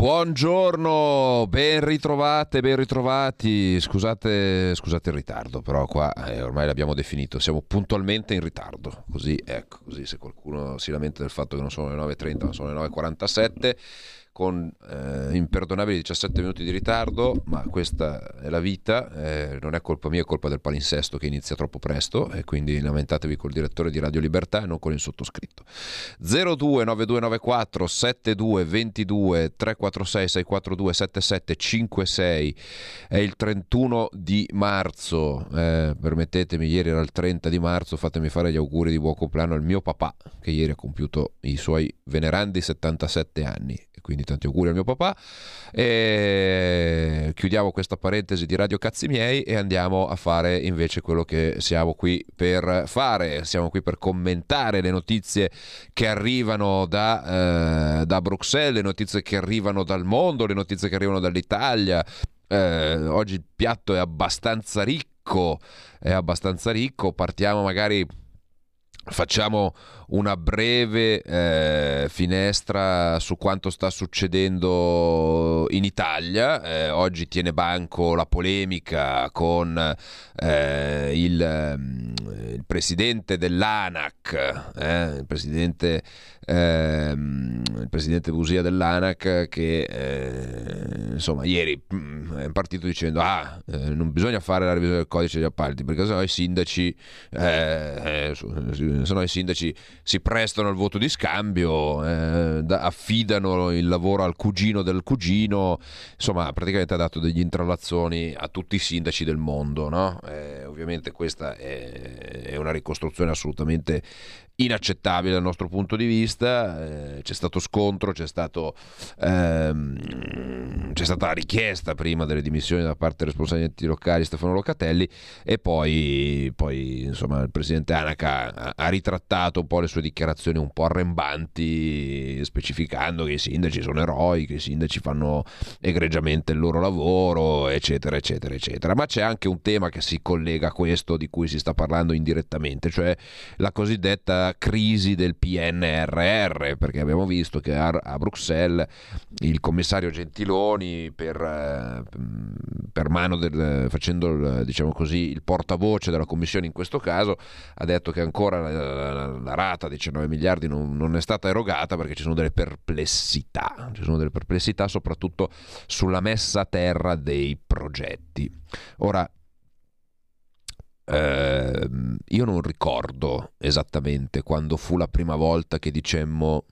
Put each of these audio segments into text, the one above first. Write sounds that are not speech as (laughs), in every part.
Buongiorno, ben ritrovate, ben ritrovati. Scusate, scusate il ritardo, però qua eh, ormai l'abbiamo definito, siamo puntualmente in ritardo. Così, ecco, così se qualcuno si lamenta del fatto che non sono le 9.30 ma sono le 9.47 con eh, imperdonabili 17 minuti di ritardo, ma questa è la vita, eh, non è colpa mia, è colpa del palinsesto che inizia troppo presto e quindi lamentatevi col direttore di Radio Libertà e non con il sottoscritto. 029294 7222 346 642 7756 è il 31 di marzo, eh, permettetemi, ieri era il 30 di marzo, fatemi fare gli auguri di buon compleanno al mio papà che ieri ha compiuto i suoi venerandi 77 anni quindi tanti auguri al mio papà. E chiudiamo questa parentesi di Radio Cazzi Miei e andiamo a fare invece quello che siamo qui per fare. Siamo qui per commentare le notizie che arrivano da, eh, da Bruxelles, le notizie che arrivano dal mondo, le notizie che arrivano dall'Italia. Eh, oggi il piatto è abbastanza ricco, è abbastanza ricco. Partiamo magari Facciamo una breve eh, finestra su quanto sta succedendo in Italia. Eh, oggi tiene banco la polemica con eh, il, mm, il, presidente dell'ANAC, eh, il presidente ehm, il presidente Busia dell'ANAC che eh, insomma ieri mm, è partito dicendo ah eh, non bisogna fare la revisione del codice degli appalti perché sennò i sindaci eh, eh sennò i sindaci si prestano al voto di scambio eh, da, affidano il lavoro al cugino del cugino insomma praticamente ha dato degli intrallazzoni a tutti i sindaci del mondo no? Eh, ovviamente questa è, è una ricostruzione assolutamente inaccettabile dal nostro punto di vista, eh, c'è stato scontro, c'è, stato, ehm, c'è, stata la richiesta prima delle dimissioni da parte dei responsabili locali Stefano Locatelli e poi, poi insomma, il presidente Anaca ha, ritrattato un po' le sue dichiarazioni un po' arrembanti, specificando che i sindaci sono eroi, che i sindaci fanno egregiamente il loro lavoro, eccetera, eccetera, eccetera. Ma c'è anche un tema che si collega a questo di cui si sta parlando indirettamente, cioè la cosiddetta crisi del PNRR, perché abbiamo visto che a, Bruxelles il commissario Gentiloni, per, eh, per mano del, facendo il, diciamo così, il portavoce della Commissione in questo caso, ha detto che ancora la, la, la rata di 19 miliardi non, non è stata erogata perché ci sono delle perplessità, ci sono delle perplessità soprattutto sulla messa a terra dei progetti. Ora, eh, io non ricordo esattamente quando fu la prima volta che dicemmo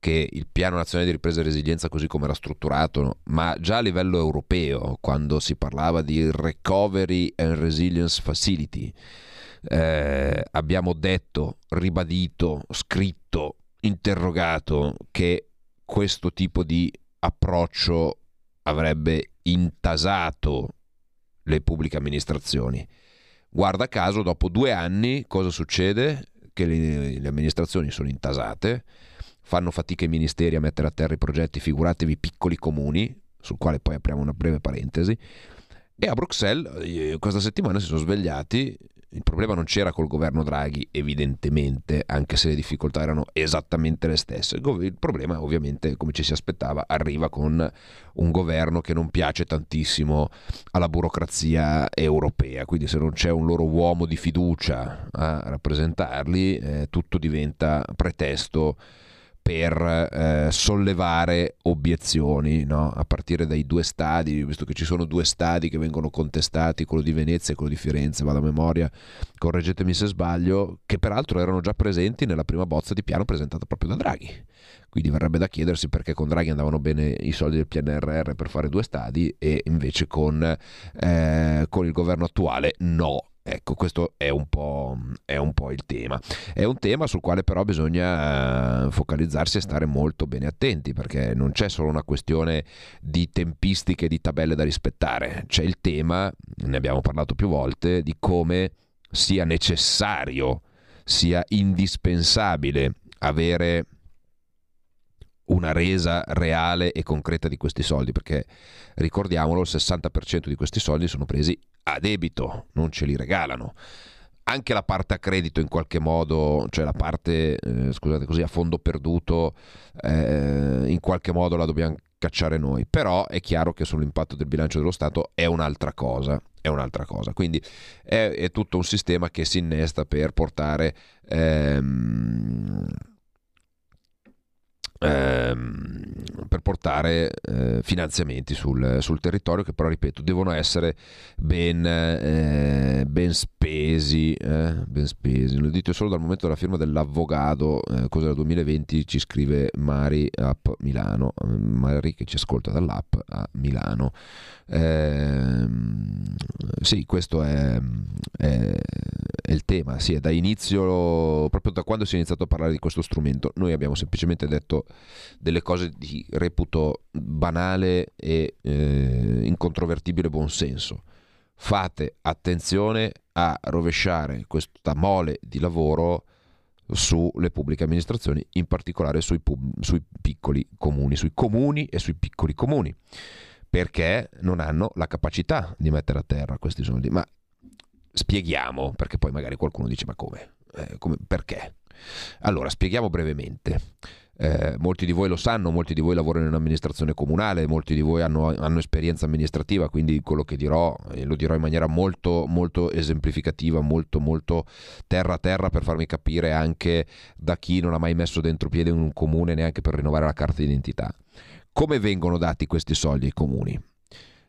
che il piano nazionale di ripresa e resilienza così come era strutturato, ma già a livello europeo, quando si parlava di Recovery and Resilience Facility, eh, abbiamo detto, ribadito, scritto, interrogato che questo tipo di approccio avrebbe intasato le pubbliche amministrazioni. Guarda caso, dopo due anni, cosa succede? Che le, le amministrazioni sono intasate, fanno fatica i ministeri a mettere a terra i progetti, figuratevi piccoli comuni, sul quale poi apriamo una breve parentesi, e a Bruxelles eh, questa settimana si sono svegliati il problema non c'era col governo Draghi, evidentemente, anche se le difficoltà erano esattamente le stesse. Il problema, ovviamente, come ci si aspettava, arriva con un governo che non piace tantissimo alla burocrazia europea. Quindi, se non c'è un loro uomo di fiducia a rappresentarli, eh, tutto diventa pretesto per eh, sollevare obiezioni no? a partire dai due stadi, visto che ci sono due stadi che vengono contestati, quello di Venezia e quello di Firenze, vado a memoria, correggetemi se sbaglio, che peraltro erano già presenti nella prima bozza di piano presentata proprio da Draghi. Quindi verrebbe da chiedersi perché con Draghi andavano bene i soldi del PNRR per fare due stadi e invece con, eh, con il governo attuale no. Ecco, questo è un, è un, po', il tema. È un tema sul quale però bisogna eh, focalizzarsi e stare molto bene attenti, perché non c'è solo una questione di tempistiche, di tabelle da rispettare, c'è il tema, ne abbiamo parlato più volte, di come sia necessario, sia indispensabile avere una resa reale e concreta di questi soldi, perché ricordiamolo, il 60% di questi soldi sono presi a debito, non ce li regalano. Anche la parte a credito in qualche modo, cioè la parte, eh, scusate così, a fondo perduto, eh, in qualche modo la dobbiamo cacciare noi. Però è chiaro che sull'impatto del bilancio dello Stato è un'altra cosa. È un'altra cosa. Quindi è, è tutto un sistema che si innesta per portare... Ehm, per portare eh, finanziamenti sul, sul, territorio che però ripeto devono essere ben, eh, ben spesi eh, ben spesi. Lo dite solo dal momento della firma dell'avvocato eh, cosa del 2020 ci scrive Mari App Milano. Mari che ci ascolta dall'app a Milano. Ehm, sì questo è, è, è il tema. Sì, è da inizio proprio da quando si è iniziato a parlare di questo strumento. Noi abbiamo semplicemente detto delle cose di reputo banale e eh, incontrovertibile buonsenso. Fate attenzione a rovesciare questa mole di lavoro sulle pubbliche amministrazioni, in particolare sui, pub- sui piccoli comuni, sui comuni e sui piccoli comuni, perché non hanno la capacità di mettere a terra questi soldi. Ma spieghiamo, perché poi magari qualcuno dice ma come? Eh, come perché? Allora, spieghiamo brevemente. Eh, molti di voi lo sanno, molti di voi lavorano in amministrazione comunale, molti di voi hanno, hanno esperienza amministrativa, quindi quello che dirò eh, lo dirò in maniera molto, molto esemplificativa, molto, molto terra a terra per farmi capire anche da chi non ha mai messo dentro piede un comune neanche per rinnovare la carta d'identità. Come vengono dati questi soldi ai comuni?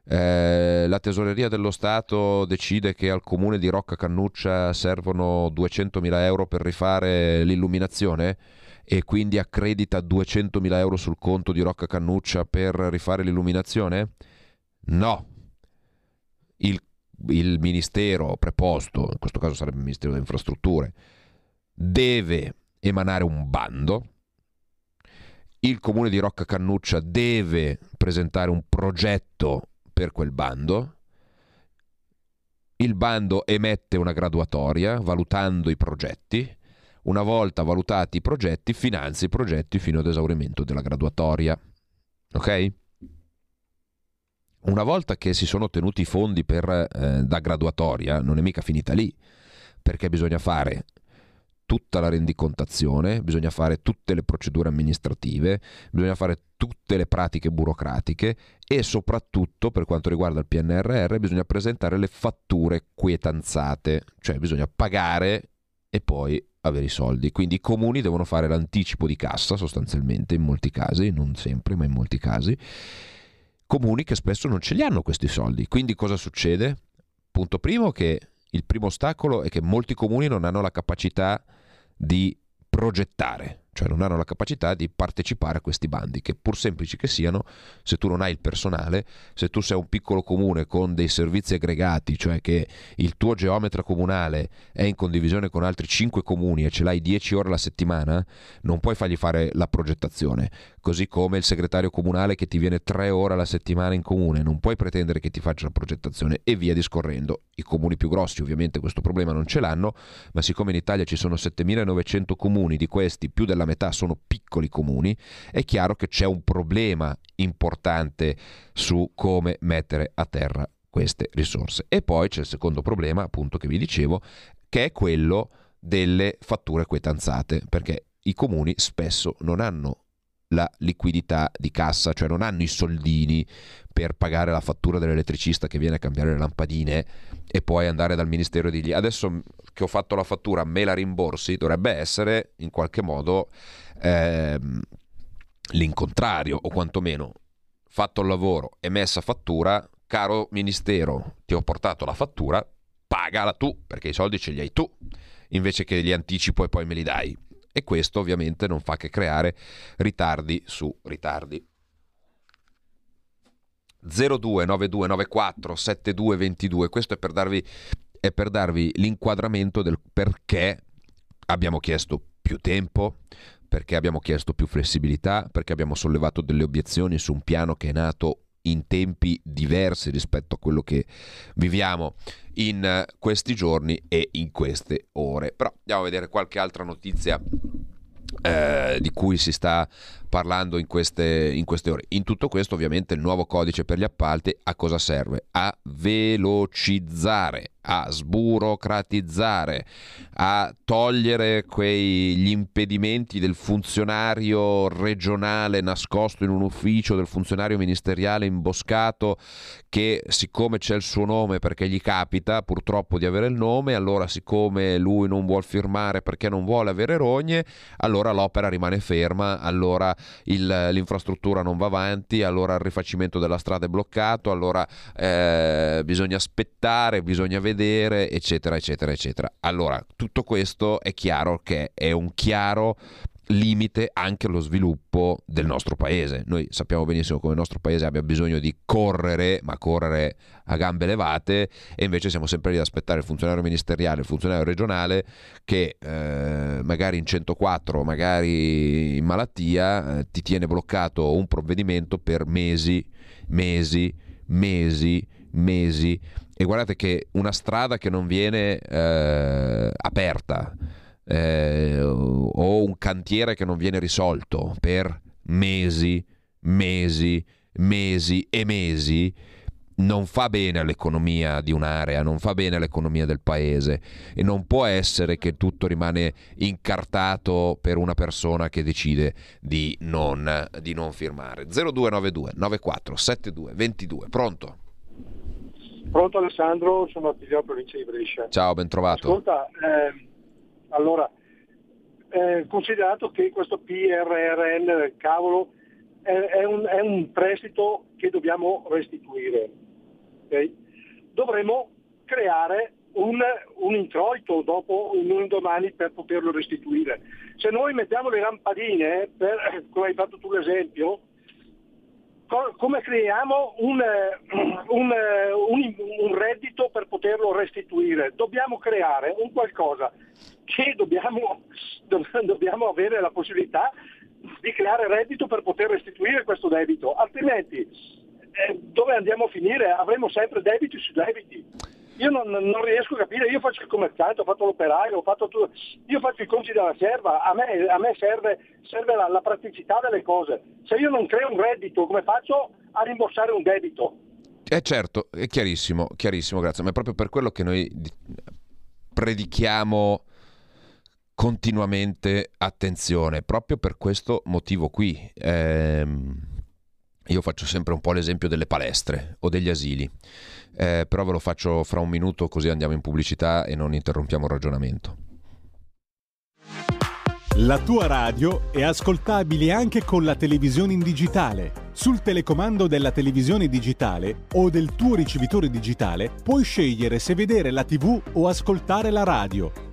Eh, la tesoreria dello Stato decide che al comune di Rocca Cannuccia servono 200.000 euro per rifare l'illuminazione e quindi accredita 200.000 euro sul conto di Rocca Cannuccia per rifare l'illuminazione? No. Il, il ministero preposto, in questo caso sarebbe il Ministero delle Infrastrutture, deve emanare un bando. Il comune di Rocca Cannuccia deve presentare un progetto per quel bando. Il bando emette una graduatoria valutando i progetti una volta valutati i progetti, finanzia i progetti fino ad esaurimento della graduatoria. Ok? Una volta che si sono ottenuti i fondi per, eh, da graduatoria, non è mica finita lì, perché bisogna fare tutta la rendicontazione, bisogna fare tutte le procedure amministrative, bisogna fare tutte le pratiche burocratiche e soprattutto per quanto riguarda il PNRR bisogna presentare le fatture quietanzate, cioè bisogna pagare e poi avere i soldi. Quindi i comuni devono fare l'anticipo di cassa sostanzialmente in molti casi, non sempre, ma in molti casi. Comuni che spesso non ce li hanno questi soldi. Quindi cosa succede? Punto primo che il primo ostacolo è che molti comuni non hanno la capacità di progettare cioè non hanno la capacità di partecipare a questi bandi, che pur semplici che siano, se tu non hai il personale, se tu sei un piccolo comune con dei servizi aggregati, cioè che il tuo geometra comunale è in condivisione con altri 5 comuni e ce l'hai 10 ore alla settimana, non puoi fargli fare la progettazione, così come il segretario comunale che ti viene 3 ore alla settimana in comune, non puoi pretendere che ti faccia la progettazione e via discorrendo. I comuni più grossi ovviamente questo problema non ce l'hanno, ma siccome in Italia ci sono 7900 comuni, di questi più della la metà sono piccoli comuni, è chiaro che c'è un problema importante su come mettere a terra queste risorse. E poi c'è il secondo problema, appunto, che vi dicevo, che è quello delle fatture quietanzate, perché i comuni spesso non hanno la liquidità di cassa, cioè non hanno i soldini per pagare la fattura dell'elettricista che viene a cambiare le lampadine e poi andare dal ministero e dirgli adesso che ho fatto la fattura me la rimborsi, dovrebbe essere in qualche modo ehm, l'incontrario o quantomeno fatto il lavoro, emessa fattura, caro ministero, ti ho portato la fattura, pagala tu perché i soldi ce li hai tu invece che li anticipo e poi me li dai. E questo ovviamente non fa che creare ritardi su ritardi. 029294 7222 questo è per darvi è per darvi l'inquadramento del perché abbiamo chiesto più tempo, perché abbiamo chiesto più flessibilità, perché abbiamo sollevato delle obiezioni su un piano che è nato in tempi diversi rispetto a quello che viviamo in questi giorni e in queste ore. Però andiamo a vedere qualche altra notizia eh, di cui si sta parlando in queste, in queste, ore. In tutto questo ovviamente il nuovo codice per gli appalti a cosa serve? A velocizzare a sburocratizzare, a togliere quegli impedimenti del funzionario regionale nascosto in un ufficio, del funzionario ministeriale imboscato che siccome c'è il suo nome perché gli capita purtroppo di avere il nome, allora siccome lui non vuole firmare perché non vuole avere rogne, allora l'opera rimane ferma, allora il, l'infrastruttura non va avanti, allora il rifacimento della strada è bloccato, allora eh, bisogna aspettare, bisogna vedere vedere, eccetera, eccetera, eccetera. Allora, tutto questo è chiaro che è un chiaro limite anche allo sviluppo del nostro paese. Noi sappiamo benissimo come il nostro paese abbia bisogno di correre, ma correre a gambe levate, e invece siamo sempre lì ad aspettare il funzionario ministeriale, il funzionario regionale che eh, magari in 104, magari in malattia, eh, ti tiene bloccato un provvedimento per mesi, mesi, mesi, mesi e guardate che una strada che non viene eh, aperta eh, o un cantiere che non viene risolto per mesi, mesi, mesi e mesi non fa bene all'economia di un'area, non fa bene all'economia del paese e non può essere che tutto rimane incartato per una persona che decide di non, di non firmare. 0292 94 72 22, pronto? Pronto Alessandro, sono attivo provincia di Brescia. Ciao, ben trovato. Ascolta, eh, allora, eh, considerato che questo PRRN, cavolo, è, è, un, è un, prestito che dobbiamo restituire, okay? dovremo creare un, un, introito dopo un domani per poterlo restituire. Se noi mettiamo le lampadine, per, come hai fatto tu l'esempio, come creiamo un, eh, un, eh, un, un, reddito per poterlo restituire? Dobbiamo creare un qualcosa che dobbiamo, (laughs) dobbiamo avere la possibilità di creare reddito per poter restituire questo debito, altrimenti eh, dove andiamo a finire? Avremo sempre debiti su debiti io non, non, riesco a capire, io faccio il commerciante, ho fatto l'operaio, ho fatto tutto, io faccio i conti della serva, a me, a me serve, serve la, la, praticità delle cose. Se io non creo un reddito, come faccio a rimborsare un debito? Eh certo, è chiarissimo, chiarissimo, grazie, ma è proprio per quello che noi predichiamo continuamente attenzione, proprio per questo motivo qui. Ehm, io faccio sempre un po' l'esempio delle palestre o degli asili eh, però ve lo faccio fra un minuto così andiamo in pubblicità e non interrompiamo il ragionamento. La tua radio è ascoltabile anche con la televisione in digitale. Sul telecomando della televisione digitale o del tuo ricevitore digitale puoi scegliere se vedere la TV o ascoltare la radio.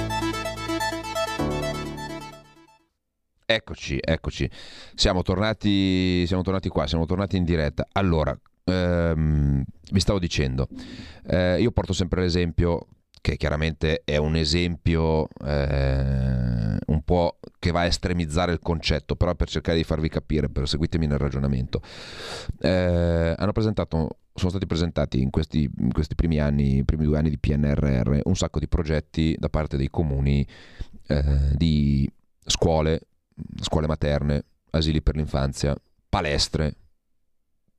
Eccoci, eccoci. Siamo tornati, siamo tornati qua, siamo tornati in diretta. Allora, ehm, vi stavo dicendo, eh, io porto sempre l'esempio che chiaramente è un esempio eh, un po' che va a estremizzare il concetto, però per cercare di farvi capire, seguitemi nel ragionamento. Eh, sono stati presentati in questi, in questi primi anni, primi due anni di PNRR, un sacco di progetti da parte dei comuni eh, di scuole, scuole materne, asili per l'infanzia, palestre,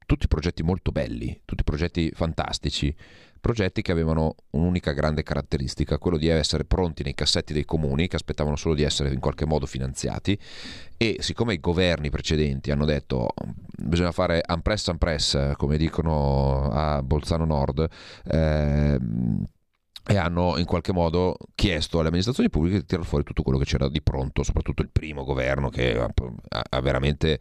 tutti progetti molto belli, tutti progetti fantastici, progetti che avevano un'unica grande caratteristica, quello di essere pronti nei cassetti dei comuni che aspettavano solo di essere in qualche modo finanziati e siccome i governi precedenti hanno detto bisogna fare ampress ampress come dicono a Bolzano Nord eh, e hanno in qualche modo chiesto alle amministrazioni pubbliche di tirare fuori tutto quello che c'era di pronto, soprattutto il primo governo che ha veramente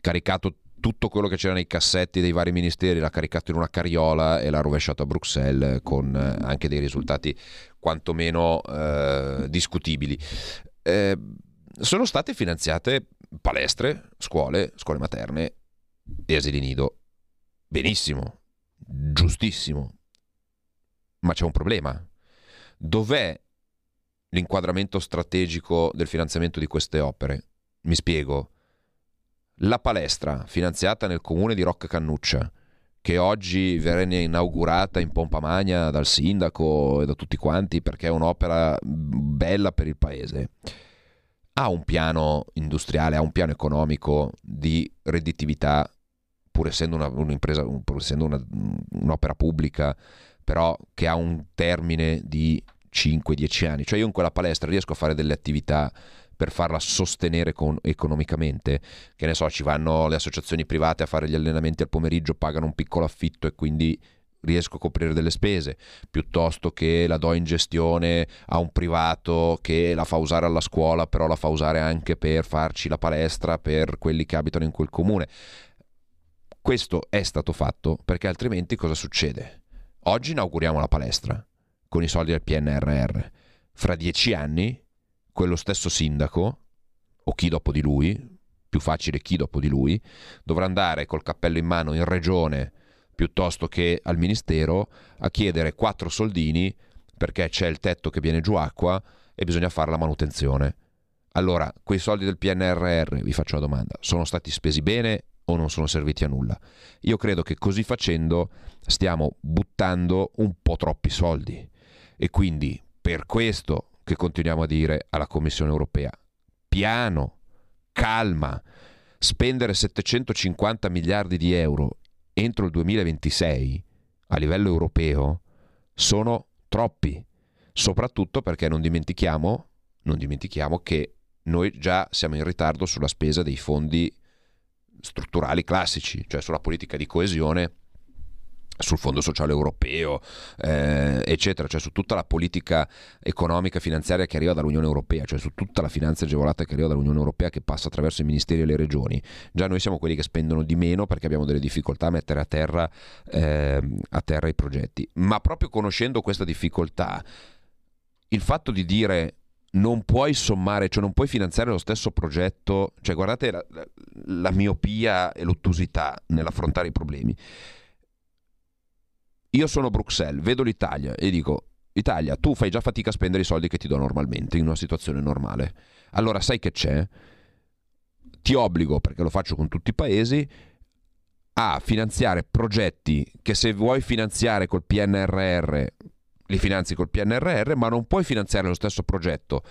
caricato tutto quello che c'era nei cassetti dei vari ministeri, l'ha caricato in una carriola e l'ha rovesciato a Bruxelles con eh, anche dei risultati quantomeno eh, discutibili. Eh, sono state finanziate palestre, scuole, scuole materne e asili nido. Benissimo, giustissimo, ma c'è un problema. Dov'è l'inquadramento strategico del finanziamento di queste opere? Mi spiego. La palestra finanziata nel comune di Rocca Cannuccia, che oggi venne inaugurata in pompa magna dal sindaco e da tutti quanti perché è un'opera bella per il paese, ha un piano industriale, ha un piano economico di redditività, pur essendo, una, un'impresa, pur essendo una, un'opera pubblica però che ha un termine di 5-10 anni. Cioè io in quella palestra riesco a fare delle attività per farla sostenere con, economicamente, che ne so, ci vanno le associazioni private a fare gli allenamenti al pomeriggio, pagano un piccolo affitto e quindi riesco a coprire delle spese, piuttosto che la do in gestione a un privato che la fa usare alla scuola, però la fa usare anche per farci la palestra per quelli che abitano in quel comune. Questo è stato fatto perché altrimenti cosa succede? Oggi inauguriamo la palestra con i soldi del PNRR. Fra dieci anni, quello stesso sindaco, o chi dopo di lui, più facile chi dopo di lui, dovrà andare col cappello in mano in regione piuttosto che al ministero a chiedere quattro soldini perché c'è il tetto che viene giù acqua e bisogna fare la manutenzione. Allora, quei soldi del PNRR, vi faccio una domanda, sono stati spesi bene o non sono serviti a nulla. Io credo che così facendo stiamo buttando un po' troppi soldi e quindi per questo che continuiamo a dire alla Commissione europea, piano, calma, spendere 750 miliardi di euro entro il 2026 a livello europeo sono troppi, soprattutto perché non dimentichiamo, non dimentichiamo che noi già siamo in ritardo sulla spesa dei fondi strutturali classici, cioè sulla politica di coesione sul Fondo Sociale Europeo, eh, eccetera, cioè su tutta la politica economica e finanziaria che arriva dall'Unione Europea, cioè su tutta la finanza agevolata che arriva dall'Unione Europea che passa attraverso i ministeri e le regioni. Già noi siamo quelli che spendono di meno perché abbiamo delle difficoltà a mettere a terra, eh, a terra i progetti. Ma proprio conoscendo questa difficoltà, il fatto di dire non puoi sommare, cioè non puoi finanziare lo stesso progetto, cioè guardate la, la, la miopia e l'ottusità nell'affrontare i problemi. Io sono Bruxelles, vedo l'Italia e dico, Italia, tu fai già fatica a spendere i soldi che ti do normalmente in una situazione normale. Allora sai che c'è? Ti obbligo, perché lo faccio con tutti i paesi, a finanziare progetti che se vuoi finanziare col PNRR li finanzi col PNRR, ma non puoi finanziare lo stesso progetto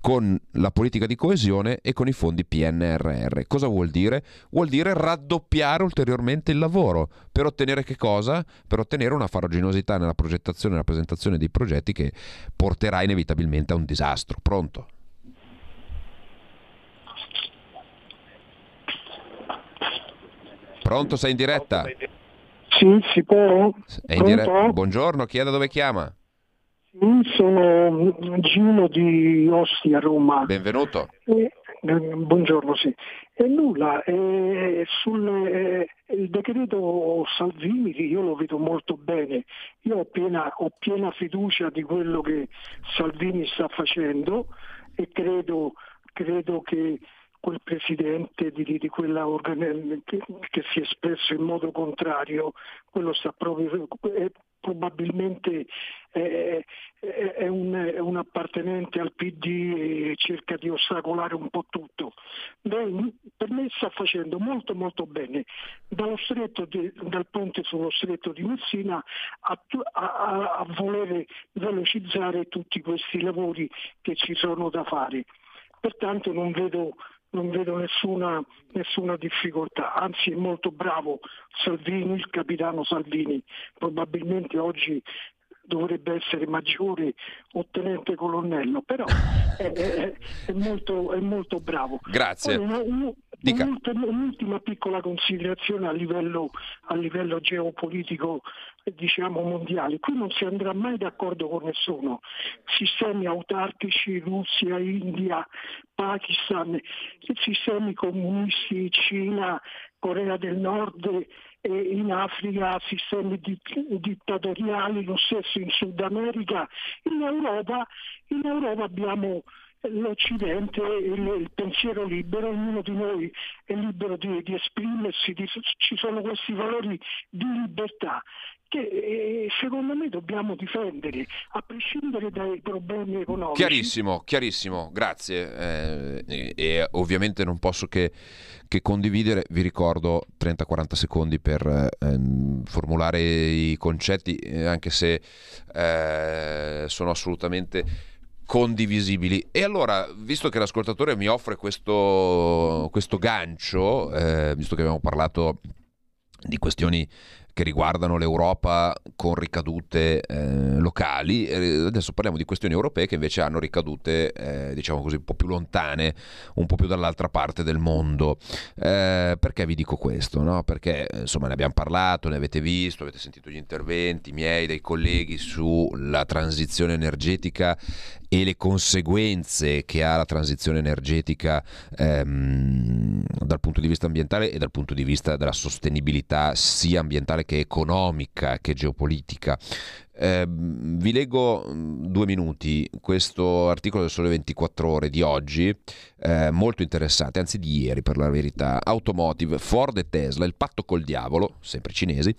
con la politica di coesione e con i fondi PNRR. Cosa vuol dire? Vuol dire raddoppiare ulteriormente il lavoro per ottenere che cosa? Per ottenere una farraginosità nella progettazione e nella presentazione dei progetti che porterà inevitabilmente a un disastro. Pronto? Pronto, sei in diretta? Sì, si può. È in dire... Buongiorno, chi è da dove chiama? Sono Gino di Ostia, Roma. Benvenuto. Eh, buongiorno, sì. E nulla, eh, sul eh, il decreto Salvini io lo vedo molto bene, io ho piena, ho piena fiducia di quello che Salvini sta facendo e credo, credo che quel presidente di, di quella organ- che, che, si è espresso in modo contrario, quello sta proprio, è, probabilmente è, è, un, è, un, appartenente al PD e cerca di ostacolare un po' tutto. Beh, per me sta facendo molto molto bene, di, dal ponte sullo stretto di Messina a, a, a voler velocizzare tutti questi lavori che ci sono da fare. Pertanto non vedo non vedo nessuna, nessuna, difficoltà, anzi è molto bravo Salvini, il capitano Salvini, probabilmente oggi dovrebbe essere maggiore o tenente colonnello, però è, è, è, molto, è molto, bravo. Grazie. Poi, Un'ultima piccola considerazione a livello, a livello geopolitico diciamo, mondiale. Qui non si andrà mai d'accordo con nessuno. Sistemi autarchici, Russia, India, Pakistan, sistemi comunisti, Cina, Corea del Nord, in Africa sistemi dittatoriali, lo stesso in Sud America. In Europa, in Europa abbiamo l'Occidente, il, il, pensiero libero, ognuno di noi è libero di, di esprimersi, di, ci sono questi valori di libertà che eh, secondo me dobbiamo difendere, a prescindere dai problemi economici. Chiarissimo, chiarissimo, grazie. Eh, e, e, ovviamente non posso che, che condividere, vi ricordo 30-40 secondi per eh, formulare i concetti, eh, anche se eh, sono assolutamente condivisibili. E allora, visto che l'ascoltatore mi offre questo, questo gancio, eh, visto che abbiamo parlato di questioni che riguardano l'Europa con ricadute eh, locali. Eh, adesso parliamo di questioni europee che invece hanno ricadute, eh, diciamo così, un po' più lontane, un po' più dall'altra parte del mondo. Eh, perché vi dico questo? No? Perché insomma ne abbiamo parlato, ne avete visto, avete sentito gli interventi miei, dei colleghi sulla transizione energetica e le conseguenze che ha la transizione energetica ehm, dal punto di vista ambientale e dal punto di vista della sostenibilità sia ambientale che economica che geopolitica. Eh, vi leggo mm, due minuti questo articolo del Sole 24 Ore di oggi, eh, molto interessante, anzi di ieri per la verità. Automotive, Ford e Tesla, il patto col diavolo, sempre cinesi,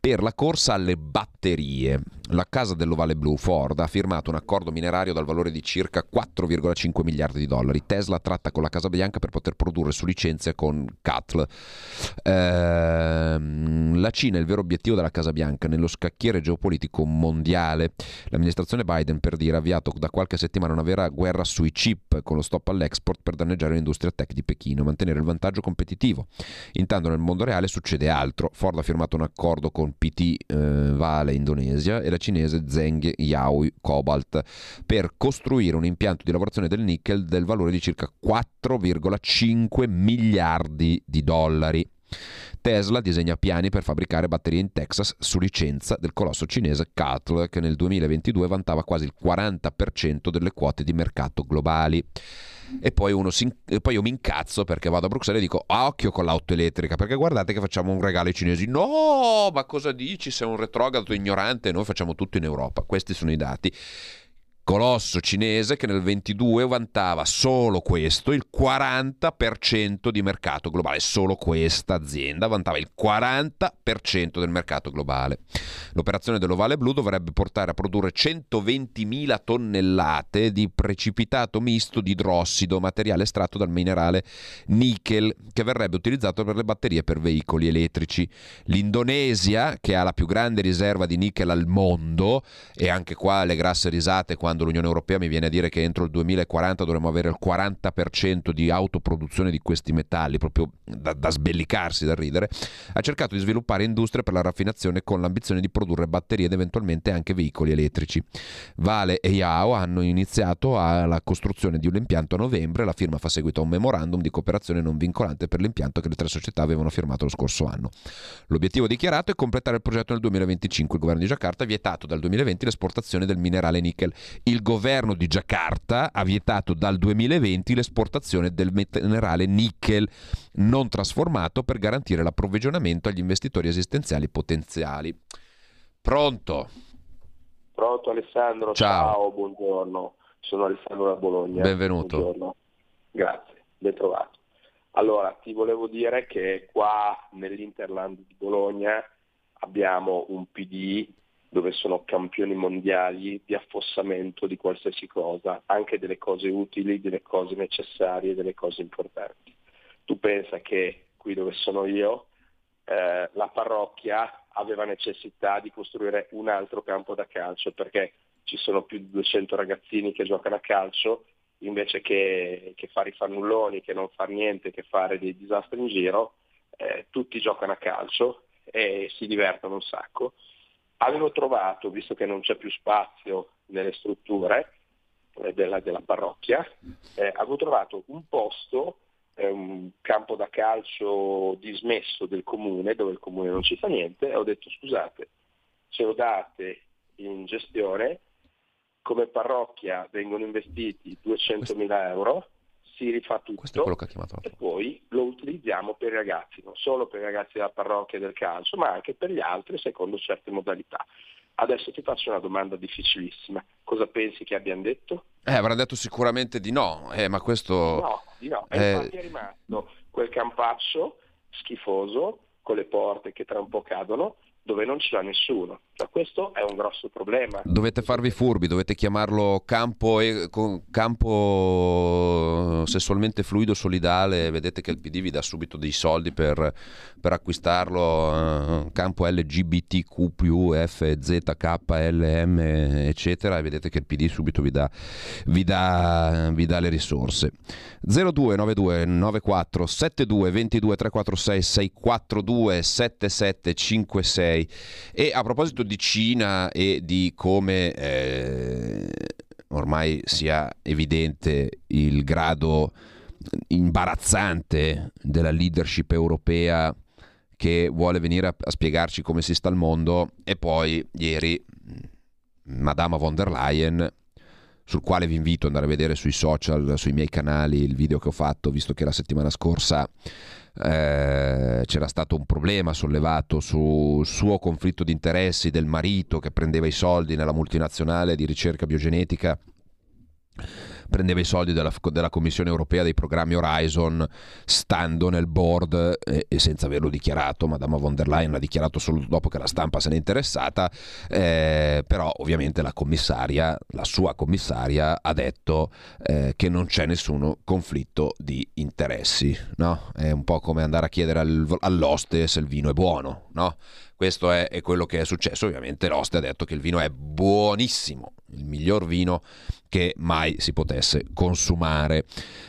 per la corsa alle batterie. La casa dell'Ovale Blu, Ford, ha firmato un accordo minerario dal valore di circa 4,5 miliardi di dollari. Tesla tratta con la Casa Bianca per poter produrre su licenza con CATL. Eh, la Cina è il vero obiettivo della Casa Bianca nello scacchiere geopolitico mondiale. L'amministrazione Biden, per dire, ha avviato da qualche settimana una vera guerra sui chip con lo stop all'export per danneggiare l'industria tech di Pechino e mantenere il vantaggio competitivo. Intanto nel mondo reale succede altro. Ford ha firmato un accordo con PT eh, Vale Indonesia e la cinese Zheng Yaoi Cobalt per costruire un impianto di lavorazione del nickel del valore di circa 4,5 miliardi di dollari. Tesla disegna piani per fabbricare batterie in Texas su licenza del colosso cinese CATL che nel 2022 vantava quasi il 40% delle quote di mercato globali. E poi, si, e poi, io mi incazzo perché vado a Bruxelles e dico ah, occhio con l'auto elettrica perché guardate che facciamo un regalo ai cinesi. No ma cosa dici? Sei un retrogrado ignorante noi facciamo tutto in Europa. Questi sono i dati colosso cinese che nel 22 vantava solo questo, il 40% di mercato globale, solo questa azienda vantava il 40% del mercato globale. L'operazione dell'Ovale Blu dovrebbe portare a produrre 120.000 tonnellate di precipitato misto di idrossido, materiale estratto dal minerale nickel, che verrebbe utilizzato per le batterie per veicoli elettrici. L'Indonesia, che ha la più grande riserva di nickel al mondo, e anche qua le grasse risate quando quando l'Unione Europea mi viene a dire che entro il 2040 dovremo avere il 40% di autoproduzione di questi metalli, proprio da, da sbellicarsi, da ridere, ha cercato di sviluppare industrie per la raffinazione con l'ambizione di produrre batterie ed eventualmente anche veicoli elettrici. Vale e Yao hanno iniziato la costruzione di un impianto a novembre, la firma fa seguito a un memorandum di cooperazione non vincolante per l'impianto che le tre società avevano firmato lo scorso anno. L'obiettivo dichiarato è completare il progetto nel 2025. Il governo di Giacarta ha vietato dal 2020 l'esportazione del minerale nickel il governo di Giacarta ha vietato dal 2020 l'esportazione del minerale nickel non trasformato per garantire l'approvvigionamento agli investitori esistenziali potenziali. Pronto? Pronto Alessandro, ciao, ciao buongiorno. Sono Alessandro da Bologna. Benvenuto. Buongiorno. Grazie, ben trovato. Allora, ti volevo dire che qua nell'Interland di Bologna abbiamo un PD dove sono campioni mondiali di affossamento di qualsiasi cosa, anche delle cose utili, delle cose necessarie, delle cose importanti. Tu pensa che qui dove sono io, eh, la parrocchia aveva necessità di costruire un altro campo da calcio perché ci sono più di 200 ragazzini che giocano a calcio, invece che, che fare i fannulloni, che non fare niente, che fare dei disastri in giro, eh, tutti giocano a calcio e si divertono un sacco avevo trovato, visto che non c'è più spazio nelle strutture eh, della, della, parrocchia, eh, avevo trovato un posto, eh, un, campo da calcio dismesso del comune, dove il comune non ci fa niente, e ho detto scusate, ce lo date in gestione, come parrocchia vengono investiti 200.000 euro, si rifà tutto e poi lo utilizziamo per i ragazzi, non solo per i ragazzi della parrocchia e del calcio, ma anche per gli altri secondo certe modalità. Adesso ti faccio una domanda difficilissima. Cosa pensi che abbiano detto? Eh, avrà detto sicuramente di no, eh, ma questo... No, di no. E eh... infatti è rimasto quel campaccio schifoso, con le porte che tra un po' cadono, dove non ci va nessuno. Cioè, questo è un grosso problema. Dovete farvi furbi, dovete chiamarlo campo, e, campo sessualmente fluido solidale. Vedete che il PD vi dà subito dei soldi per, per acquistarlo. Uh, campo LGBTQ, F, Z, K, L, M, eccetera. E vedete che il PD subito vi dà, vi dà, vi dà le risorse. 0292 94 72 22 346 642 7756 e a proposito di Cina e di come eh, ormai sia evidente il grado imbarazzante della leadership europea che vuole venire a, spiegarci come si sta il mondo e poi ieri Madama von der Leyen sul quale vi invito ad andare a vedere sui social, sui miei canali, il video che ho fatto, visto che la settimana scorsa eh, c'era stato un problema sollevato sul suo conflitto di interessi del marito che prendeva i soldi nella multinazionale di ricerca biogenetica prendeva i soldi della, della, Commissione europea dei programmi Horizon stando nel board e, e, senza averlo dichiarato, Madame von der Leyen l'ha dichiarato solo dopo che la stampa se n'è interessata, eh, però ovviamente la commissaria, la sua commissaria ha detto eh, che non c'è nessun conflitto di interessi, no? È un po' come andare a chiedere al, all'oste se il vino è buono, no? Questo è, è, quello che è successo. Ovviamente l'oste ha detto che il vino è buonissimo, miglior vino che mai si potesse consumare.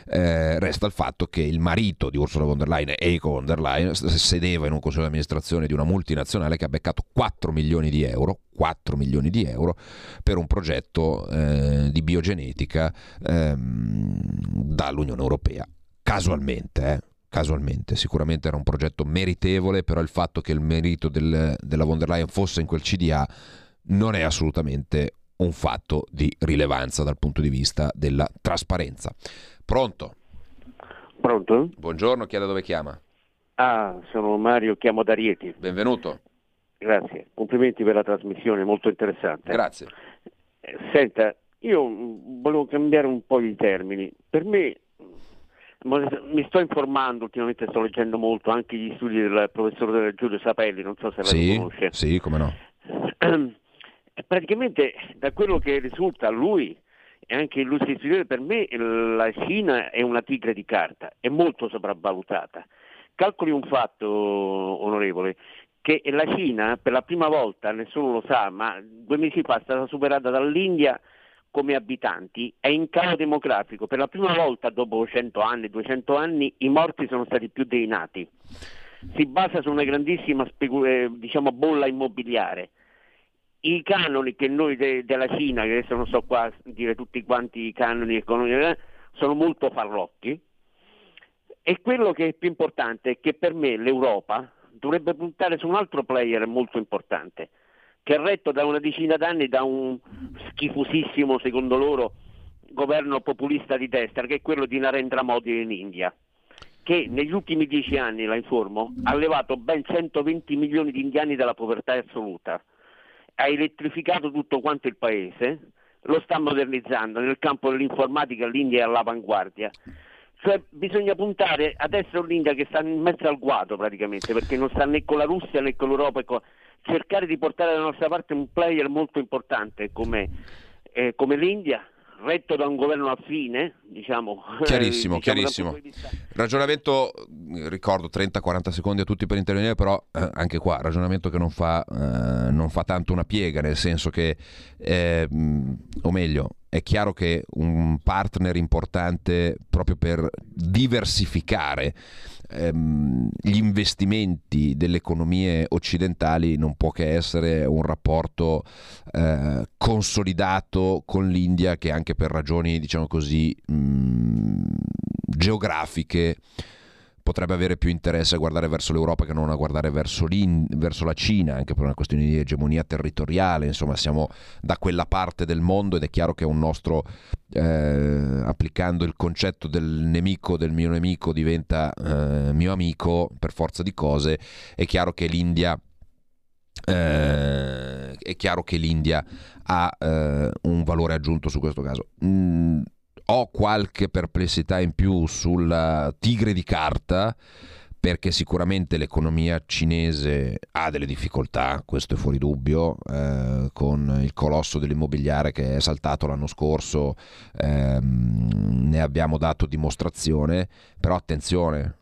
Eh, resta il fatto che il marito di Ursula von der Leyen, Eiko von der Leyen, sedeva in un consiglio di amministrazione di una multinazionale che ha beccato 4 milioni di euro, 4 milioni di euro per un progetto eh, di biogenetica ehm, dall'Unione Europea. Casualmente, eh, casualmente. Sicuramente era un progetto meritevole, però il fatto che il merito del, della von der Leyen fosse in quel CDA non è assolutamente un fatto di rilevanza dal punto di vista della trasparenza. Pronto? Pronto? Buongiorno, chi è da dove chiama? Ah, sono Mario, chiamo da Rieti. Benvenuto. Grazie, complimenti per la trasmissione, molto interessante. Grazie. Senta, io volevo cambiare un po' i termini. Per me mi sto informando, ultimamente sto leggendo molto anche gli studi del professore Giulio Sapelli, non so se la sì, conosce. Sì, come no. (clears throat) Praticamente da quello che risulta a lui e anche illustri studiatori, per me la Cina è una tigre di carta, è molto sopravvalutata. Calcoli un fatto, onorevole, che la Cina per la prima volta, nessuno lo sa, ma due mesi fa è stata superata dall'India come abitanti è in calo demografico. Per la prima volta dopo 100 anni, 200 anni, i morti sono stati più dei nati. Si basa su una grandissima specul- eh, diciamo, bolla immobiliare. I canoni che noi de- della Cina, che adesso non so qua dire tutti quanti i canoni economici, eh, sono molto farlocchi. E quello che è più importante è che per me l'Europa dovrebbe puntare su un altro player molto importante, che è retto da una decina d'anni da un schifosissimo, secondo loro, governo populista di destra, che è quello di Narendra Modi in India, che negli ultimi dieci anni, la informo, ha levato ben 120 milioni di indiani dalla povertà assoluta, ha elettrificato tutto quanto il paese, lo sta modernizzando, nel campo dell'informatica l'India è all'avanguardia. Cioè bisogna puntare adesso l'India che sta in mezzo al guado praticamente, perché non sta né con la Russia né con l'Europa. Con cercare di portare dalla nostra parte un player molto importante come, eh, come l'India, retto da un governo affine, diciamo. Chiarissimo, (laughs) diciamo chiarissimo. Vista... Ragionamento, ricordo 30-40 secondi a tutti per intervenire, però eh, anche qua ragionamento che non fa, eh, non fa tanto una piega, nel senso che, eh, o meglio, è chiaro che un partner importante proprio per diversificare ehm, gli investimenti delle economie occidentali non può che essere un rapporto eh, consolidato con l'India che anche per ragioni diciamo così mh, geografiche potrebbe avere più interesse a guardare verso l'Europa che non a guardare verso, verso, la Cina, anche per una questione di egemonia territoriale, insomma siamo da quella parte del mondo ed è chiaro che un nostro, eh, applicando il concetto del nemico del mio nemico diventa eh, mio amico per forza di cose, è chiaro che l'India... Eh, è chiaro che l'India ha eh, un valore aggiunto su questo caso. Mm, ho qualche perplessità in più sulla tigre di carta perché sicuramente l'economia cinese ha delle difficoltà, questo è fuori dubbio, eh, con il colosso dell'immobiliare che è saltato l'anno scorso, ehm, ne abbiamo dato dimostrazione, però attenzione,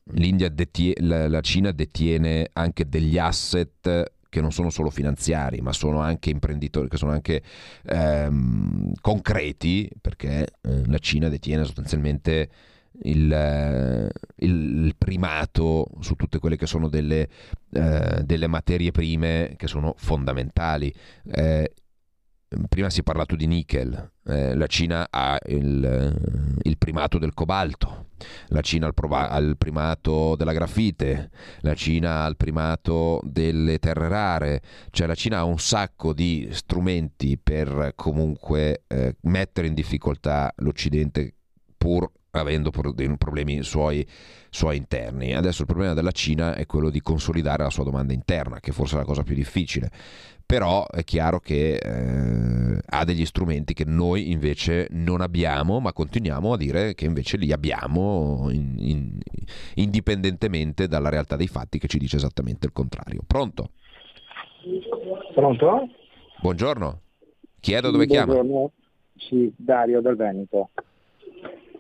la, la Cina detiene anche degli asset che non sono solo finanziari, ma sono anche imprenditori, che sono anche ehm, concreti, perché eh, la Cina detiene sostanzialmente il, eh, il, primato su tutte quelle che sono delle, eh, delle materie prime che sono fondamentali. Eh, prima si è parlato di nickel, eh, la Cina ha il, il, primato del cobalto, la Cina ha il, prova- ha il, primato della grafite, la Cina ha il primato delle terre rare, cioè la Cina ha un sacco di strumenti per comunque eh, mettere in difficoltà l'Occidente pur avendo problemi suoi, suoi, interni. Adesso il problema della Cina è quello di consolidare la sua domanda interna, che forse è la cosa più difficile però è chiaro che eh, ha degli strumenti che noi invece non abbiamo, ma continuiamo a dire che invece li abbiamo in, in, indipendentemente dalla realtà dei fatti che ci dice esattamente il contrario. Pronto? Pronto? Buongiorno. Chiedo dove Buongiorno. chiama? Sì, Dario dal Veneto.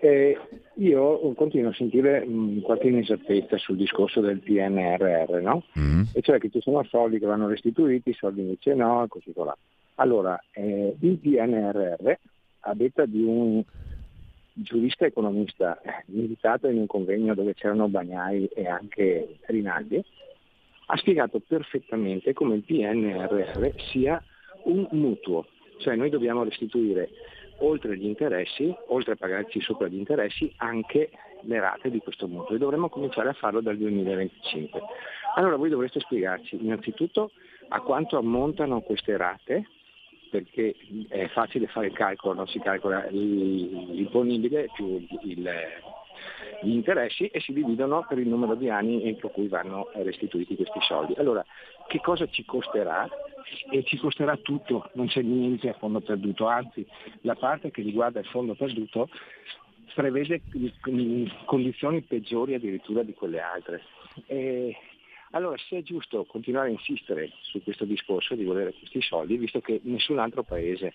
Eh, io continuo a sentire mh, qualche inesattezza sul discorso del PNRR, no? Mm. E cioè che ci sono soldi che vanno restituiti, soldi invece no, e così colà. Allora, eh, il PNRR, a detta di un giurista economista eh, invitato in un convegno dove c'erano Bagnai e anche Rinaldi, ha spiegato perfettamente come il PNRR sia un mutuo, cioè noi dobbiamo restituire oltre gli interessi, oltre a pagarci sopra gli interessi, anche le rate di questo mutuo e dovremmo cominciare a farlo dal 2025. Allora voi dovreste spiegarci innanzitutto a quanto ammontano queste rate, perché è facile fare il calcolo, non si calcola l'imponibile più il, gli interessi e si dividono per il numero di anni entro cui vanno restituiti questi soldi. Allora, che cosa ci costerà? E ci costerà tutto, non c'è niente a fondo perduto, anzi la parte che riguarda il fondo perduto prevede condizioni peggiori addirittura di quelle altre. E allora se è giusto continuare a insistere su questo discorso di volere questi soldi, visto che nessun altro paese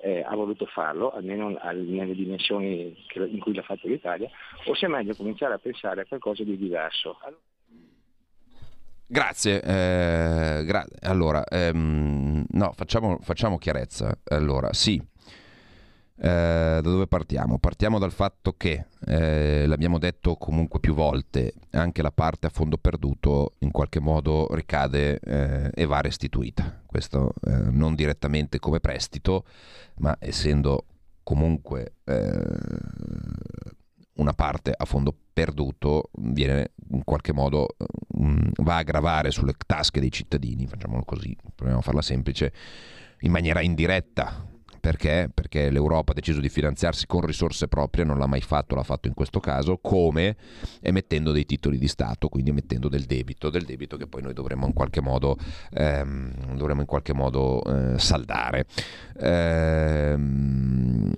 eh, ha voluto farlo, almeno nelle dimensioni che, in cui l'ha fatto l'Italia, o se è meglio cominciare a pensare a qualcosa di diverso. Allora... Grazie. Eh, gra- allora, ehm, no, facciamo, facciamo, chiarezza. Allora, sì. Eh, da dove partiamo? Partiamo dal fatto che, eh, l'abbiamo detto comunque più volte, anche la parte a fondo perduto in qualche modo ricade eh, e va restituita. Questo eh, non direttamente come prestito, ma essendo comunque eh, una parte a fondo perduto viene in qualche modo um, va a gravare sulle tasche dei cittadini, facciamolo così, proviamo a farla semplice, in maniera indiretta. Perché? Perché l'Europa ha deciso di finanziarsi con risorse proprie, non l'ha mai fatto, l'ha fatto in questo caso, come emettendo dei titoli di Stato, quindi emettendo del debito, del debito che poi noi dovremmo in qualche modo, ehm, dovremmo in qualche modo eh, saldare. Ehm,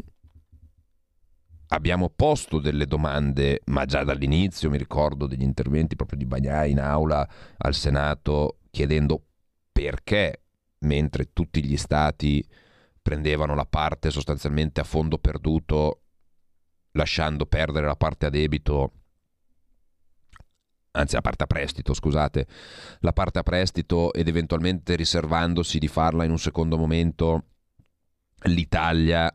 abbiamo posto delle domande, ma già dall'inizio mi ricordo degli interventi proprio di Bagnai in aula al Senato chiedendo perché, mentre tutti gli stati prendevano la parte sostanzialmente a fondo perduto, lasciando perdere la parte a debito, anzi la parte a prestito, scusate, la parte a prestito ed eventualmente riservandosi di farla in un secondo momento, l'Italia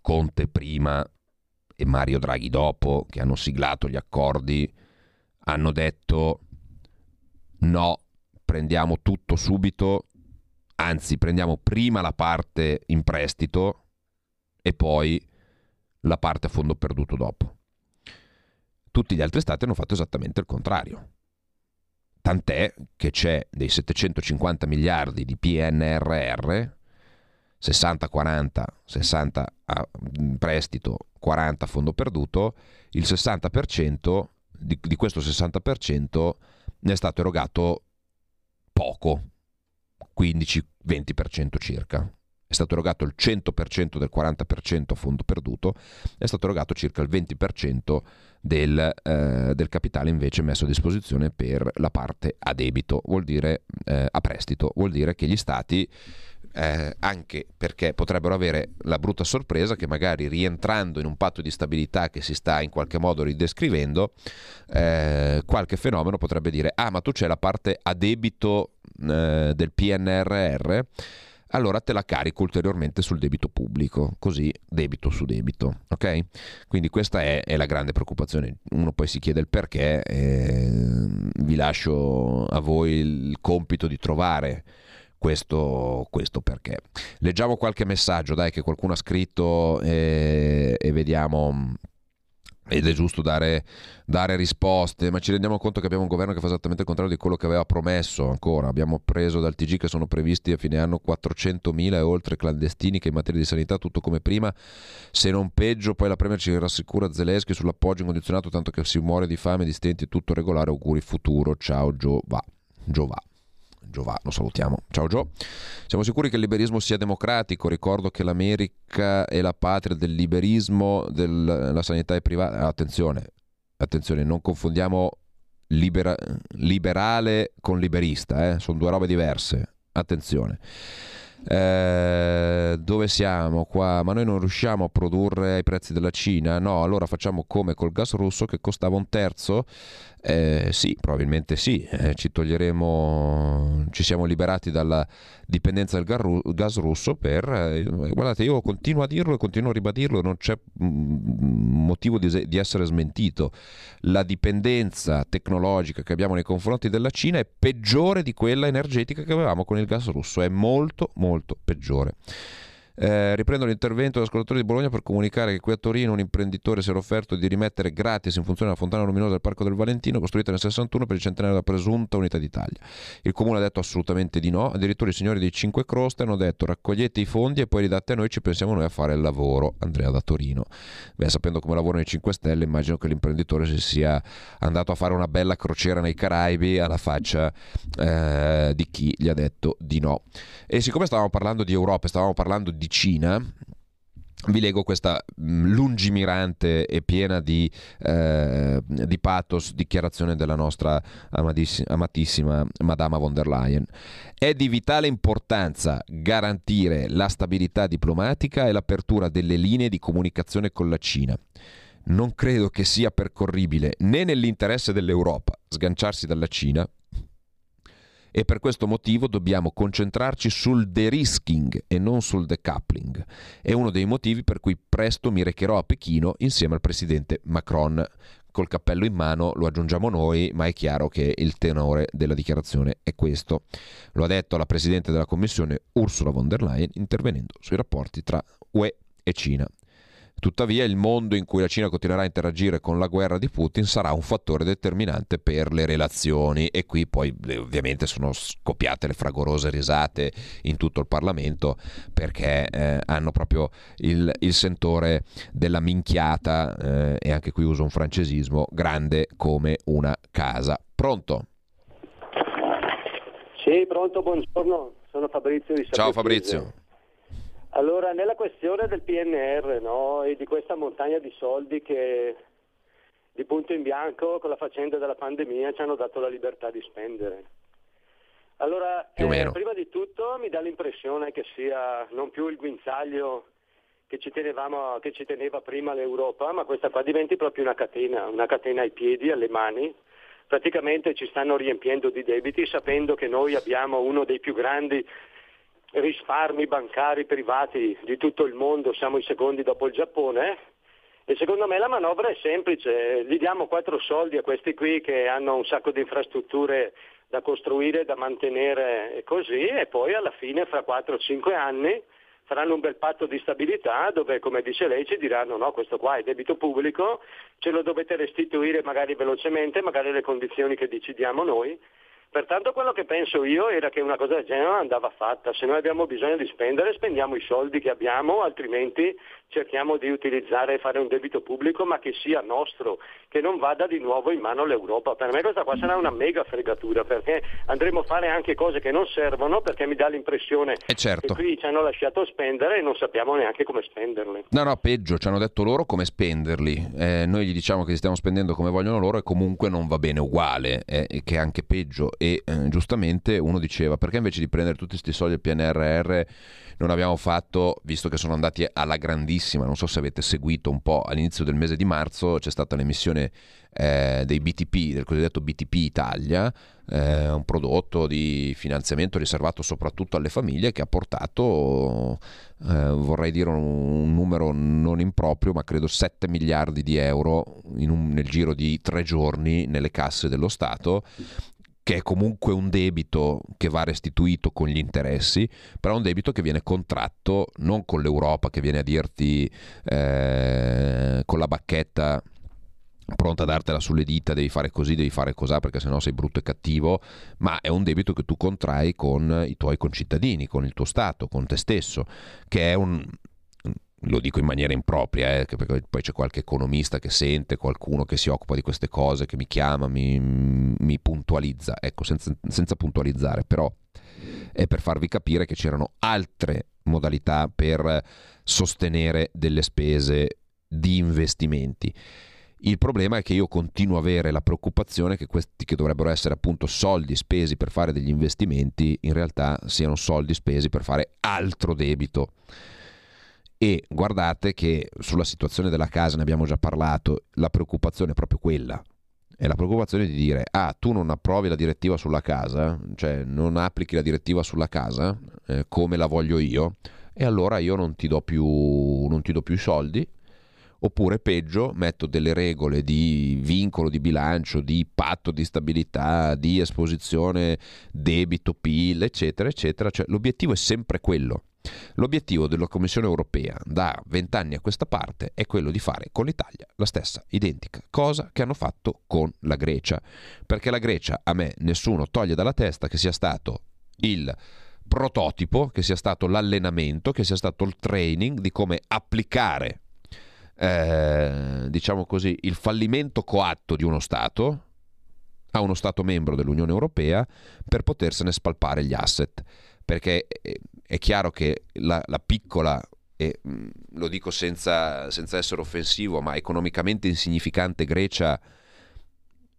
Conte prima e Mario Draghi dopo, che hanno siglato gli accordi, hanno detto no, prendiamo tutto subito, anzi prendiamo prima la parte in prestito e poi la parte a fondo perduto dopo. tutti gli altri stati hanno fatto esattamente il contrario. Tant'è che c'è dei 750 miliardi di PNRR, 60-40, 60 a prestito, 40 a fondo perduto, il 60% di, di questo 60% ne è stato erogato poco, 15-20% circa. È stato erogato il 100% del 40% a fondo perduto, è stato erogato circa il 20% del, eh, del, capitale invece messo a disposizione per la parte a debito, vuol dire eh, a prestito, vuol dire che gli stati eh, anche perché potrebbero avere la brutta sorpresa che magari rientrando in un patto di stabilità che si sta in qualche modo ridescrivendo, eh, qualche fenomeno potrebbe dire ah ma tu c'è la parte a debito eh, del PNRR, allora te la carico ulteriormente sul debito pubblico, così debito su debito, ok? Quindi questa è, è la grande preoccupazione. Uno poi si chiede il perché, eh, vi lascio a voi il compito di trovare questo, questo, perché. Leggiamo qualche messaggio, dai, che qualcuno ha scritto e, e vediamo. Ed è giusto dare, dare, risposte, ma ci rendiamo conto che abbiamo un governo che fa esattamente il contrario di quello che aveva promesso ancora. Abbiamo preso dal TG che sono previsti a fine anno 400.000 e oltre clandestini che in materia di sanità tutto come prima, se non peggio. Poi la Premier ci rassicura Zelensky sull'appoggio incondizionato, tanto che si muore di fame, di stenti, tutto regolare. Auguri futuro. Ciao Gio va. Gio va. Giova, lo salutiamo. Ciao Gio. Siamo sicuri che il liberismo sia democratico? Ricordo che l'America è la patria del liberismo, della sanità è privata. Attenzione, attenzione, non confondiamo libera, liberale con liberista, eh? sono due robe diverse. Attenzione. Eh, dove siamo qua? Ma noi non riusciamo a produrre ai prezzi della Cina? No, allora facciamo come col gas russo che costava un terzo? Eh, sì, probabilmente sì, eh, ci toglieremo, ci siamo liberati dalla dipendenza del gas russo per, eh, guardate, io continuo a dirlo e continuo a ribadirlo, non c'è mm, motivo di, di essere smentito. La dipendenza tecnologica che abbiamo nei confronti della Cina è peggiore di quella energetica che avevamo con il gas russo, è molto molto peggiore. Eh, riprendo l'intervento dell'ascoltatore di Bologna per comunicare che qui a Torino un imprenditore si era offerto di rimettere gratis in funzione la fontana luminosa del Parco del Valentino costruita nel 61 per il centenario della presunta unità d'Italia. Il comune ha detto assolutamente di no, addirittura i signori dei Cinque Croste hanno detto raccogliete i fondi e poi ridate a noi, ci pensiamo noi a fare il lavoro. Andrea da Torino. Beh, sapendo come lavorano i 5 Stelle, immagino che l'imprenditore si sia andato a fare una bella crociera nei Caraibi alla faccia eh, di chi gli ha detto di no. E siccome stavamo parlando di Europa, stavamo parlando di di Cina, vi leggo questa mm, lungimirante e piena di, eh, di pathos dichiarazione della nostra amatissima Madama von der Leyen. È di vitale importanza garantire la stabilità diplomatica e l'apertura delle linee di comunicazione con la Cina. Non credo che sia percorribile né nell'interesse dell'Europa sganciarsi dalla Cina e per questo motivo dobbiamo concentrarci sul de-risking e non sul decoupling. È uno dei motivi per cui presto mi recherò a Pechino insieme al presidente Macron. Col cappello in mano lo aggiungiamo noi, ma è chiaro che il tenore della dichiarazione è questo. Lo ha detto la presidente della Commissione Ursula von der Leyen intervenendo sui rapporti tra UE e Cina. Tuttavia il mondo in cui la Cina continuerà a interagire con la guerra di Putin sarà un fattore determinante per le relazioni e qui poi ovviamente sono scoppiate le fragorose risate in tutto il Parlamento perché eh, hanno proprio il, il, sentore della minchiata eh, e anche qui uso un francesismo grande come una casa. Pronto? Sì, pronto, buongiorno, sono Fabrizio di Ciao Fabrizio. Allora, nella questione del PNR no, e di questa montagna di soldi che di punto in bianco con la faccenda della pandemia ci hanno dato la libertà di spendere. Allora, eh, prima di tutto mi dà l'impressione che sia non più il guinzaglio che ci, tenevamo, che ci teneva prima l'Europa, ma questa qua diventi proprio una catena, una catena ai piedi, alle mani. Praticamente ci stanno riempiendo di debiti sapendo che noi abbiamo uno dei più grandi risparmi bancari privati di tutto il mondo, siamo i secondi dopo il Giappone. E secondo me la manovra è semplice, gli diamo quattro soldi a questi qui che hanno un sacco di infrastrutture da costruire, da mantenere e così, e poi alla fine, fra 4-5 anni, faranno un bel patto di stabilità dove, come dice lei, ci diranno no, questo qua è debito pubblico, ce lo dovete restituire magari velocemente, magari le condizioni che decidiamo noi Pertanto quello che penso io era che una cosa del genere andava fatta, se noi abbiamo bisogno di spendere spendiamo i soldi che abbiamo, altrimenti cerchiamo di utilizzare e fare un debito pubblico ma che sia nostro, che non vada di nuovo in mano all'Europa. Per me questa qua sarà una mega fregatura perché andremo a fare anche cose che non servono perché mi dà l'impressione eh certo. che qui ci hanno lasciato spendere e non sappiamo neanche come spenderli. No, no, peggio, ci hanno detto loro come spenderli. Eh, noi gli diciamo che li stiamo spendendo come vogliono loro e comunque non va bene uguale, eh, che è anche peggio e eh, giustamente uno diceva perché invece di prendere tutti questi soldi del PNRR non abbiamo fatto, visto che sono andati alla grandissima, non so se avete seguito un po' all'inizio del mese di marzo c'è stata l'emissione eh, dei BTP, del cosiddetto BTP Italia, eh, un prodotto di finanziamento riservato soprattutto alle famiglie che ha portato, eh, vorrei dire un, un, numero non improprio, ma credo 7 miliardi di euro un, nel giro di tre giorni nelle casse dello Stato che è comunque un debito che va restituito con gli interessi, però è un debito che viene contratto non con l'Europa che viene a dirti eh, con la bacchetta pronta a dartela sulle dita, devi fare così, devi fare così perché sennò sei brutto e cattivo, ma è un debito che tu contrai con i tuoi concittadini, con il tuo Stato, con te stesso, che è un, lo dico in maniera impropria, eh, perché poi c'è qualche economista che sente, qualcuno che si occupa di queste cose, che mi chiama, mi, mi puntualizza, ecco, senza, senza puntualizzare, però è per farvi capire che c'erano altre modalità per sostenere delle spese di investimenti. Il problema è che io continuo a avere la preoccupazione che questi che dovrebbero essere appunto soldi spesi per fare degli investimenti in realtà siano soldi spesi per fare altro debito e guardate che sulla situazione della casa ne abbiamo già parlato, la preoccupazione è proprio quella. È la preoccupazione di dire, ah, tu non approvi la direttiva sulla casa, cioè non applichi la direttiva sulla casa eh, come la voglio io, e allora io non ti do più, non ti do più i soldi, oppure peggio metto delle regole di vincolo di bilancio, di patto di stabilità, di esposizione debito, PIL, eccetera, eccetera. Cioè, l'obiettivo è sempre quello. L'obiettivo della Commissione europea da vent'anni a questa parte è quello di fare con l'Italia la stessa identica cosa che hanno fatto con la Grecia, perché la Grecia a me nessuno toglie dalla testa che sia stato il prototipo, che sia stato l'allenamento, che sia stato il training di come applicare eh, diciamo così, il fallimento coatto di uno Stato a uno Stato membro dell'Unione Europea per potersene spalpare gli asset. Perché è chiaro che la, la piccola, e lo dico senza, senza essere offensivo, ma economicamente insignificante Grecia,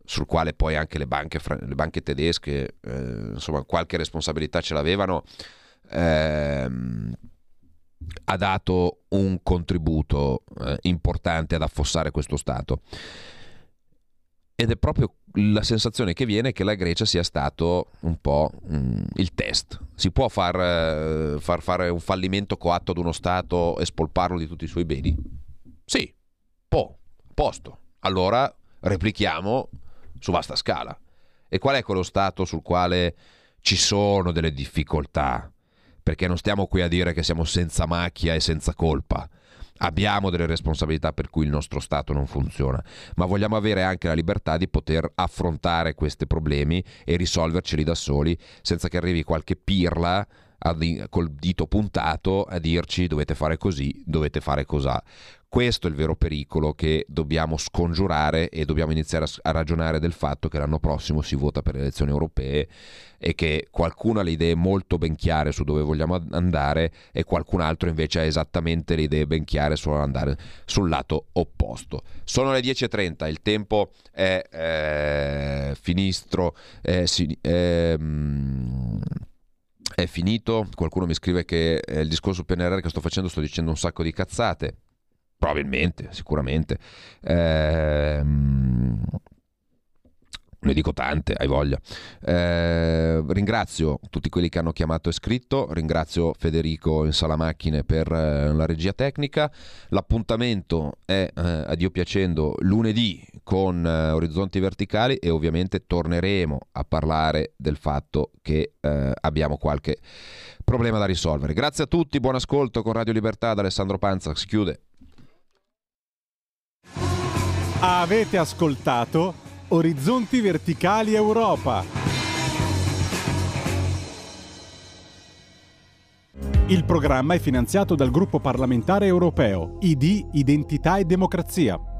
sul quale poi anche le banche, le banche tedesche, eh, insomma, qualche responsabilità ce l'avevano, ehm, ha dato un contributo eh, importante ad affossare questo Stato. Ed è proprio la sensazione che viene che la Grecia sia stato un po' mm, il test. Si può far, eh, far, fare un fallimento coatto ad uno Stato e spolparlo di tutti i suoi beni? Sì, può, posto. Allora replichiamo su vasta scala. E qual è quello Stato sul quale ci sono delle difficoltà? Perché non stiamo qui a dire che siamo senza macchia e senza colpa abbiamo delle responsabilità per cui il nostro Stato non funziona, ma vogliamo avere anche la libertà di poter affrontare questi problemi e risolverceli da soli senza che arrivi qualche pirla col dito puntato a dirci dovete fare così, dovete fare cos'ha. Questo è il vero pericolo che dobbiamo scongiurare e dobbiamo iniziare a, ragionare del fatto che l'anno prossimo si vota per le elezioni europee e che qualcuno ha le idee molto ben chiare su dove vogliamo andare e qualcun altro invece ha esattamente le idee ben chiare su andare sul lato opposto. Sono le 10.30, il tempo è eh, finistro, eh, sì, eh, è finito. Qualcuno mi scrive che eh, il discorso PNRR che sto facendo sto dicendo un sacco di cazzate. Probabilmente, sicuramente. Ehm, ne dico tante, hai voglia. Eh, ringrazio tutti quelli che hanno chiamato e scritto, ringrazio Federico in sala macchine per eh, la regia tecnica. L'appuntamento è, eh, a Dio piacendo, lunedì con eh, Orizzonti Verticali e ovviamente torneremo a parlare del fatto che eh, abbiamo qualche problema da risolvere. Grazie a tutti, buon ascolto con Radio Libertà da Alessandro Panza, si chiude. Avete ascoltato Orizzonti Verticali Europa. Il programma è finanziato dal gruppo parlamentare europeo ID Identità e Democrazia